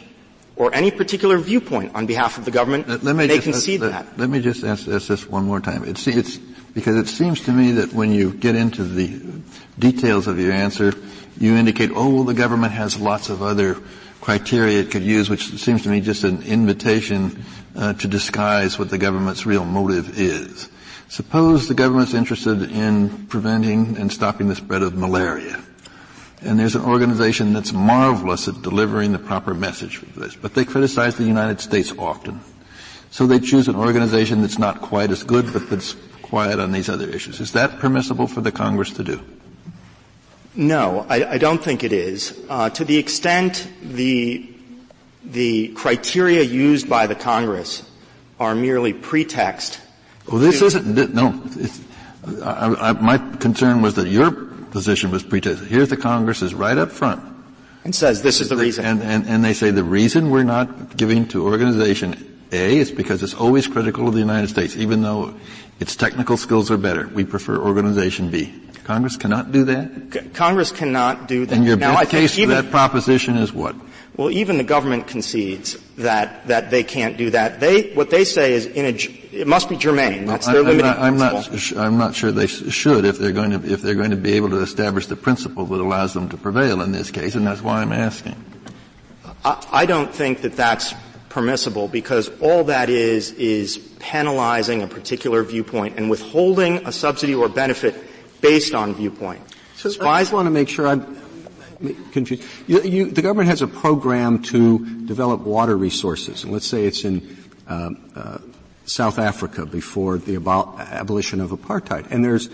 or any particular viewpoint on behalf of the government. Let, let me they just, concede let, that. Let me just ask, this one more time. It's, it's because it seems to me that when you get into the details of your answer, you indicate, oh, well, the government has lots of other criteria it could use, which seems to me just an invitation uh, to disguise what the government's real motive is. Suppose the government's interested in preventing and stopping the spread of malaria. And there's an organization that's marvelous at delivering the proper message for this, but they criticize the United States often. So they choose an organization that's not quite as good, but that's quiet on these other issues. Is that permissible for the Congress to do? No, I, I don't think it is. Uh, to the extent the the criteria used by the Congress are merely pretext well, this isn't, no, I, I, my concern was that your position was pretext. Here's the Congress is right up front. And says this is the reason. And, and, and they say the reason we're not giving to organization A is because it's always critical of the United States, even though its technical skills are better. We prefer organization B. Congress cannot do that? C- Congress cannot do that. And your now, best case for that proposition is what? Well, even the government concedes that, that they can't do that. They, what they say is in a, it must be germane. That's their I'm limiting not, I'm principle. not, I'm not sure they should if they're going to, if they're going to be able to establish the principle that allows them to prevail in this case, and that's why I'm asking. I, I don't think that that's permissible because all that is, is penalizing a particular viewpoint and withholding a subsidy or benefit based on viewpoint. So I just want to make sure I'm, confused. You, you, the government has a program to develop water resources, and let's say it's in uh, uh, South Africa before the abol- abolition of apartheid, and there's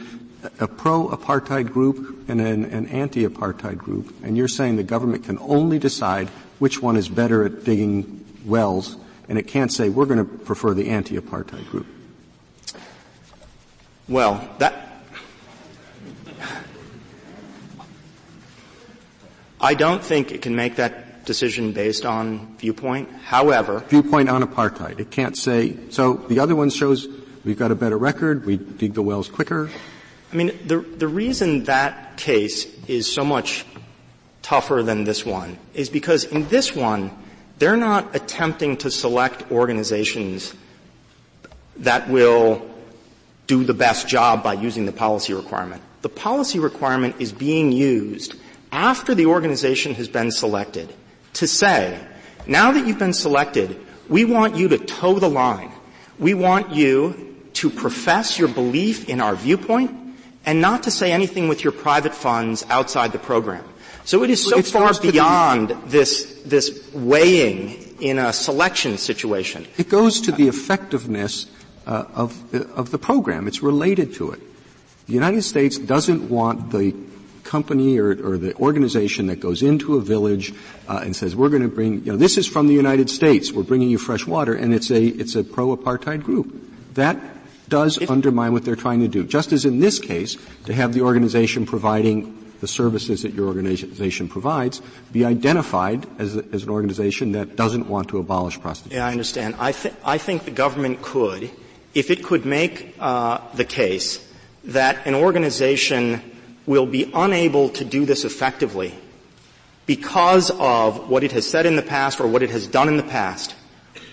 a pro-apartheid group and an, an anti-apartheid group, and you're saying the government can only decide which one is better at digging wells, and it can't say we're going to prefer the anti-apartheid group. Well, that I don't think it can make that decision based on viewpoint. However, viewpoint on apartheid. It can't say, so the other one shows we've got a better record, we dig the wells quicker. I mean, the, the reason that case is so much tougher than this one is because in this one, they're not attempting to select organizations that will do the best job by using the policy requirement. The policy requirement is being used after the organization has been selected to say, now that you've been selected, we want you to toe the line. We want you to profess your belief in our viewpoint and not to say anything with your private funds outside the program. So it is so far beyond this, this weighing in a selection situation. It goes to the effectiveness uh, of, uh, of the program. It's related to it. The United States doesn't want the company or, or the organization that goes into a village uh, and says, "We're going to bring, you know, this is from the United States. We're bringing you fresh water," and it's a it's a pro-apartheid group. That does if, undermine what they're trying to do. Just as in this case, to have the organization providing the services that your organization provides be identified as, a, as an organization that doesn't want to abolish prostitution. Yeah, I understand. I, th- I think the government could, if it could make uh, the case that an organization will be unable to do this effectively because of what it has said in the past or what it has done in the past,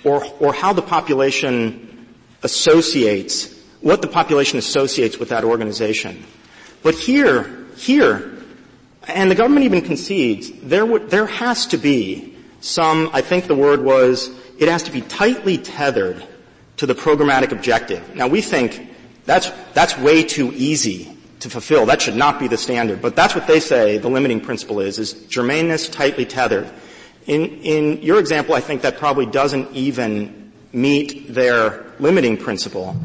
or, or how the population associates, what the population associates with that organization. But here, here, and the government even concedes, there, there has to be some, I think the word was, it has to be tightly tethered to the programmatic objective. Now we think that's, that's way too easy to fulfill. That should not be the standard. But that's what they say the limiting principle is, is germaneness tightly tethered. In, in your example, I think that probably doesn't even meet their limiting principle.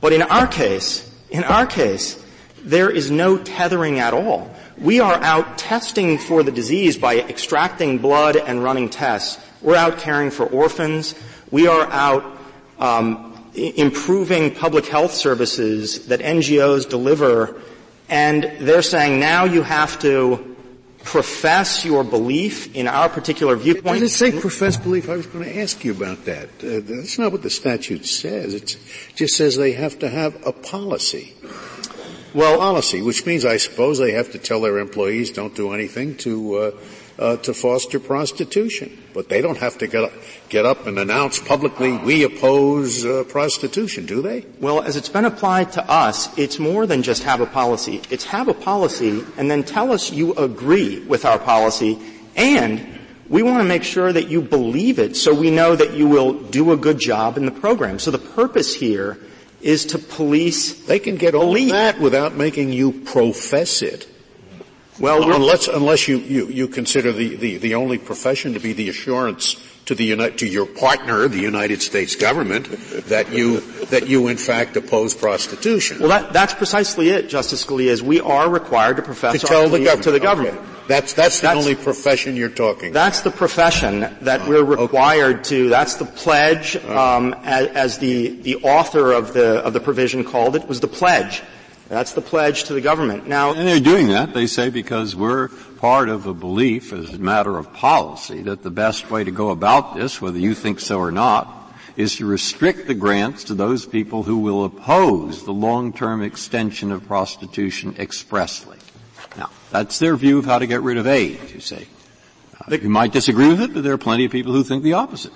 But in our case, in our case, there is no tethering at all. We are out testing for the disease by extracting blood and running tests. We're out caring for orphans. We are out um, improving public health services that NGOs deliver, and they're saying now you have to profess your belief in our particular viewpoint. Does it say profess belief? I was going to ask you about that. Uh, that's not what the statute says. It just says they have to have a policy. Well, policy, which means I suppose they have to tell their employees don't do anything to uh, uh, to foster prostitution. But they don't have to get up, get up and announce publicly, we oppose uh, prostitution, do they? Well, as it's been applied to us, it's more than just have a policy. It's have a policy and then tell us you agree with our policy and we want to make sure that you believe it so we know that you will do a good job in the program. So the purpose here is to police. They can get all that without making you profess it. Well, unless unless you, you, you consider the, the, the only profession to be the assurance to the Uni- to your partner, the United States government, that you that you in fact oppose prostitution. Well, that, that's precisely it, Justice Scalia. Is we are required to profess to tell the government. to the government. Okay. That's that's the that's, only profession you're talking. That's the profession that oh, we're required okay. to. That's the pledge, um, as, as the the author of the of the provision called it was the pledge that's the pledge to the government. Now, and they're doing that, they say, because we're part of a belief as a matter of policy that the best way to go about this, whether you think so or not, is to restrict the grants to those people who will oppose the long-term extension of prostitution expressly. Now, that's their view of how to get rid of AIDS, you say. Uh, you might disagree with it, but there are plenty of people who think the opposite.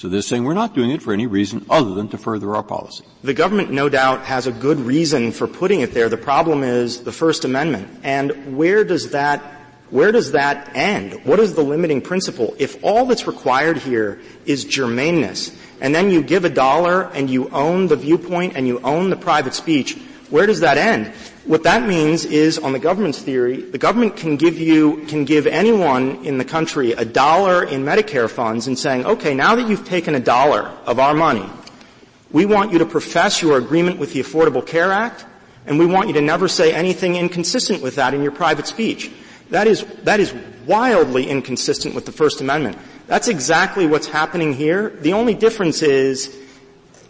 So they're saying we're not doing it for any reason other than to further our policy. The government no doubt has a good reason for putting it there. The problem is the First Amendment. And where does that, where does that end? What is the limiting principle? If all that's required here is germaneness, and then you give a dollar and you own the viewpoint and you own the private speech, where does that end? What that means is, on the government's theory, the government can give you, can give anyone in the country a dollar in Medicare funds and saying, okay, now that you've taken a dollar of our money, we want you to profess your agreement with the Affordable Care Act, and we want you to never say anything inconsistent with that in your private speech. That is, that is wildly inconsistent with the First Amendment. That's exactly what's happening here. The only difference is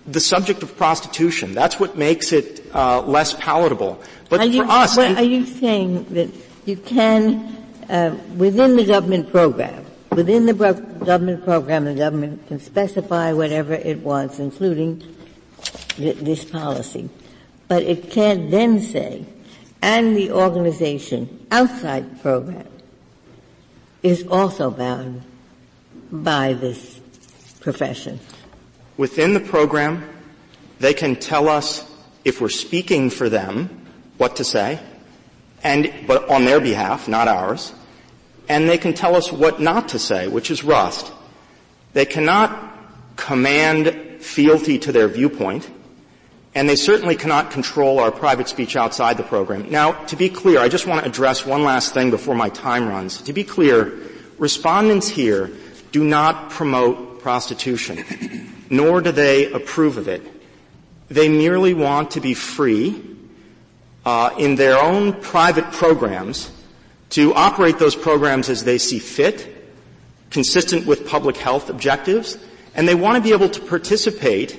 the subject of prostitution. That's what makes it uh, less palatable. But are for you, us, well, are you saying that you can, uh, within the government program, within the bro- government program, the government can specify whatever it wants, including th- this policy, but it can't then say, and the organization outside the program is also bound by this profession. Within the program, they can tell us if we're speaking for them what to say, and, but on their behalf, not ours, and they can tell us what not to say, which is Rust. They cannot command fealty to their viewpoint, and they certainly cannot control our private speech outside the program. Now, to be clear, I just want to address one last thing before my time runs. To be clear, respondents here do not promote prostitution nor do they approve of it. They merely want to be free uh, in their own private programs to operate those programs as they see fit, consistent with public health objectives, and they want to be able to participate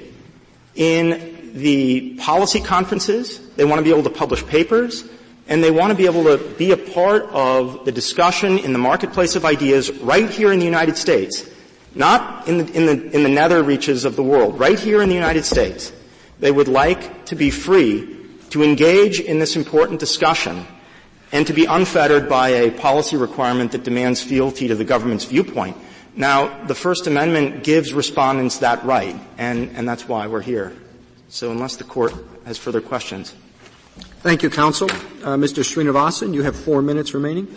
in the policy conferences, they want to be able to publish papers, and they want to be able to be a part of the discussion in the marketplace of ideas right here in the United States not in the, in the, in the nether reaches of the world, right here in the United States. They would like to be free to engage in this important discussion and to be unfettered by a policy requirement that demands fealty to the government's viewpoint. Now, the First Amendment gives respondents that right, and, and that's why we're here. So unless the court has further questions. Thank you, counsel. Uh, Mr. Srinivasan, you have four minutes remaining.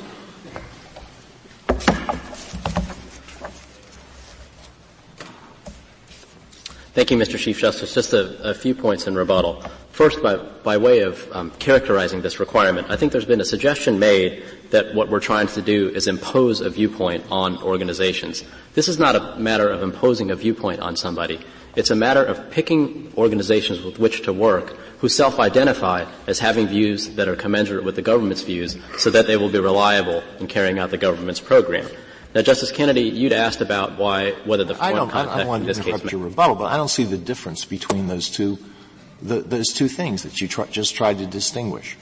Thank you, Mr. Chief Justice. Just a, a few points in rebuttal. First, by, by way of um, characterizing this requirement, I think there's been a suggestion made that what we're trying to do is impose a viewpoint on organizations. This is not a matter of imposing a viewpoint on somebody. It's a matter of picking organizations with which to work who self-identify as having views that are commensurate with the government's views so that they will be reliable in carrying out the government's program. Now, Justice Kennedy, you'd asked about why, whether the foreign I don't, I, I want to interrupt your rebuttal, but I don't see the difference between those two, the, those two things that you try, just tried to distinguish.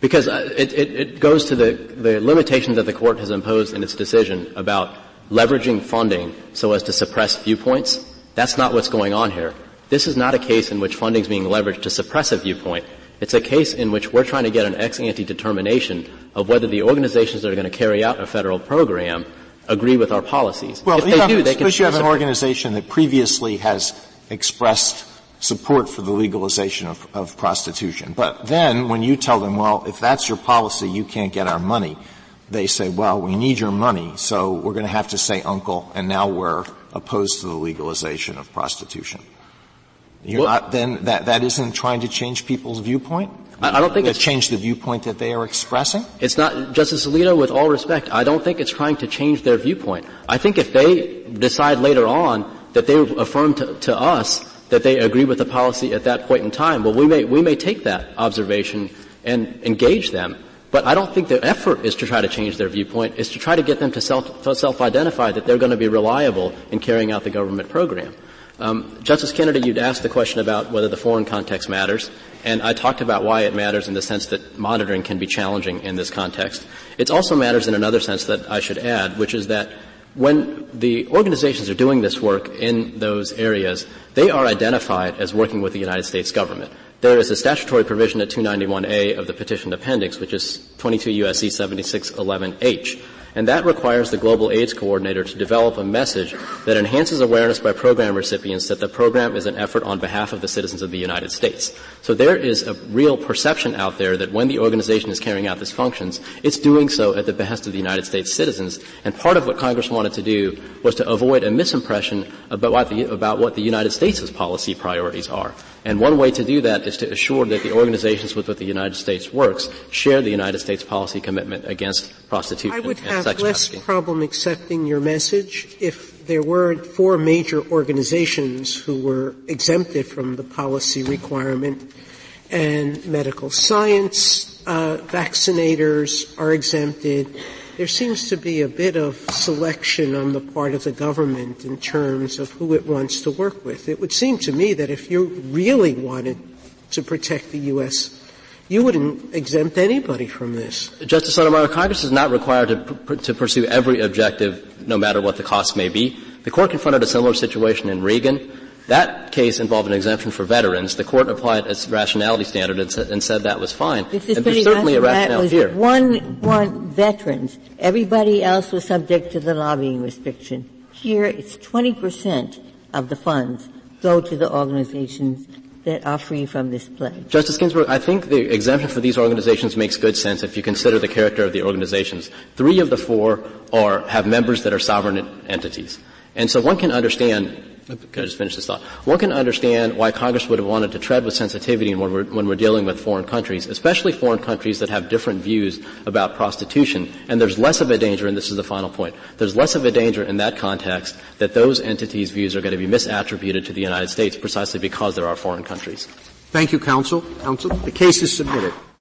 Because uh, it, it, it goes to the, the limitation that the court has imposed in its decision about leveraging funding so as to suppress viewpoints. That's not what's going on here. This is not a case in which funding is being leveraged to suppress a viewpoint. It's a case in which we're trying to get an ex ante determination of whether the organizations that are going to carry out a federal program agree with our policies. Well, if they have, do, they can. suppose you have an organization that previously has expressed support for the legalization of, of, prostitution. But then when you tell them, well, if that's your policy, you can't get our money, they say, well, we need your money, so we're going to have to say uncle, and now we're opposed to the legalization of prostitution. You're well, not, then that, that isn't trying to change people's viewpoint? I, don't think it's changed the viewpoint that they are expressing. It's not, Justice Alito. With all respect, I don't think it's trying to change their viewpoint. I think if they decide later on that they affirm to, to us that they agree with the policy at that point in time, well, we may we may take that observation and engage them. But I don't think the effort is to try to change their viewpoint. is to try to get them to self to self-identify that they're going to be reliable in carrying out the government program. Um, Justice Kennedy, you'd asked the question about whether the foreign context matters, and I talked about why it matters in the sense that monitoring can be challenging in this context. It also matters in another sense that I should add, which is that when the organizations are doing this work in those areas, they are identified as working with the United States government. There is a statutory provision at 291A of the petition appendix, which is 22 U.S.C. 7611H, and that requires the Global AIDS Coordinator to develop a message that enhances awareness by program recipients that the program is an effort on behalf of the citizens of the United States. So there is a real perception out there that when the organization is carrying out these functions, it's doing so at the behest of the United States citizens. And part of what Congress wanted to do was to avoid a misimpression about what the, about what the United States' policy priorities are. And one way to do that is to assure that the organizations with which the United States works share the United States policy commitment against prostitution would have less problem accepting your message if there weren't four major organizations who were exempted from the policy requirement and medical science uh, vaccinators are exempted there seems to be a bit of selection on the part of the government in terms of who it wants to work with. It would seem to me that if you really wanted to protect the U.S., you wouldn't exempt anybody from this. Justice Sotomayor, Congress is not required to, to pursue every objective, no matter what the cost may be. The court confronted a similar situation in Regan that case involved an exemption for veterans. The court applied its rationality standard and, said, and said that was fine. and there's certainly a rationale here. One, one veterans. Everybody else was subject to the lobbying restriction. Here, it's 20% of the funds go to the organizations that are free from this pledge. Justice Ginsburg, I think the exemption for these organizations makes good sense if you consider the character of the organizations. Three of the four are, have members that are sovereign entities. And so one can understand can I just finish this thought? One can understand why Congress would have wanted to tread with sensitivity when we're, when we're dealing with foreign countries, especially foreign countries that have different views about prostitution. And there's less of a danger, and this is the final point, there's less of a danger in that context that those entities' views are going to be misattributed to the United States precisely because there are foreign countries. Thank you, counsel. Counsel, the case is submitted.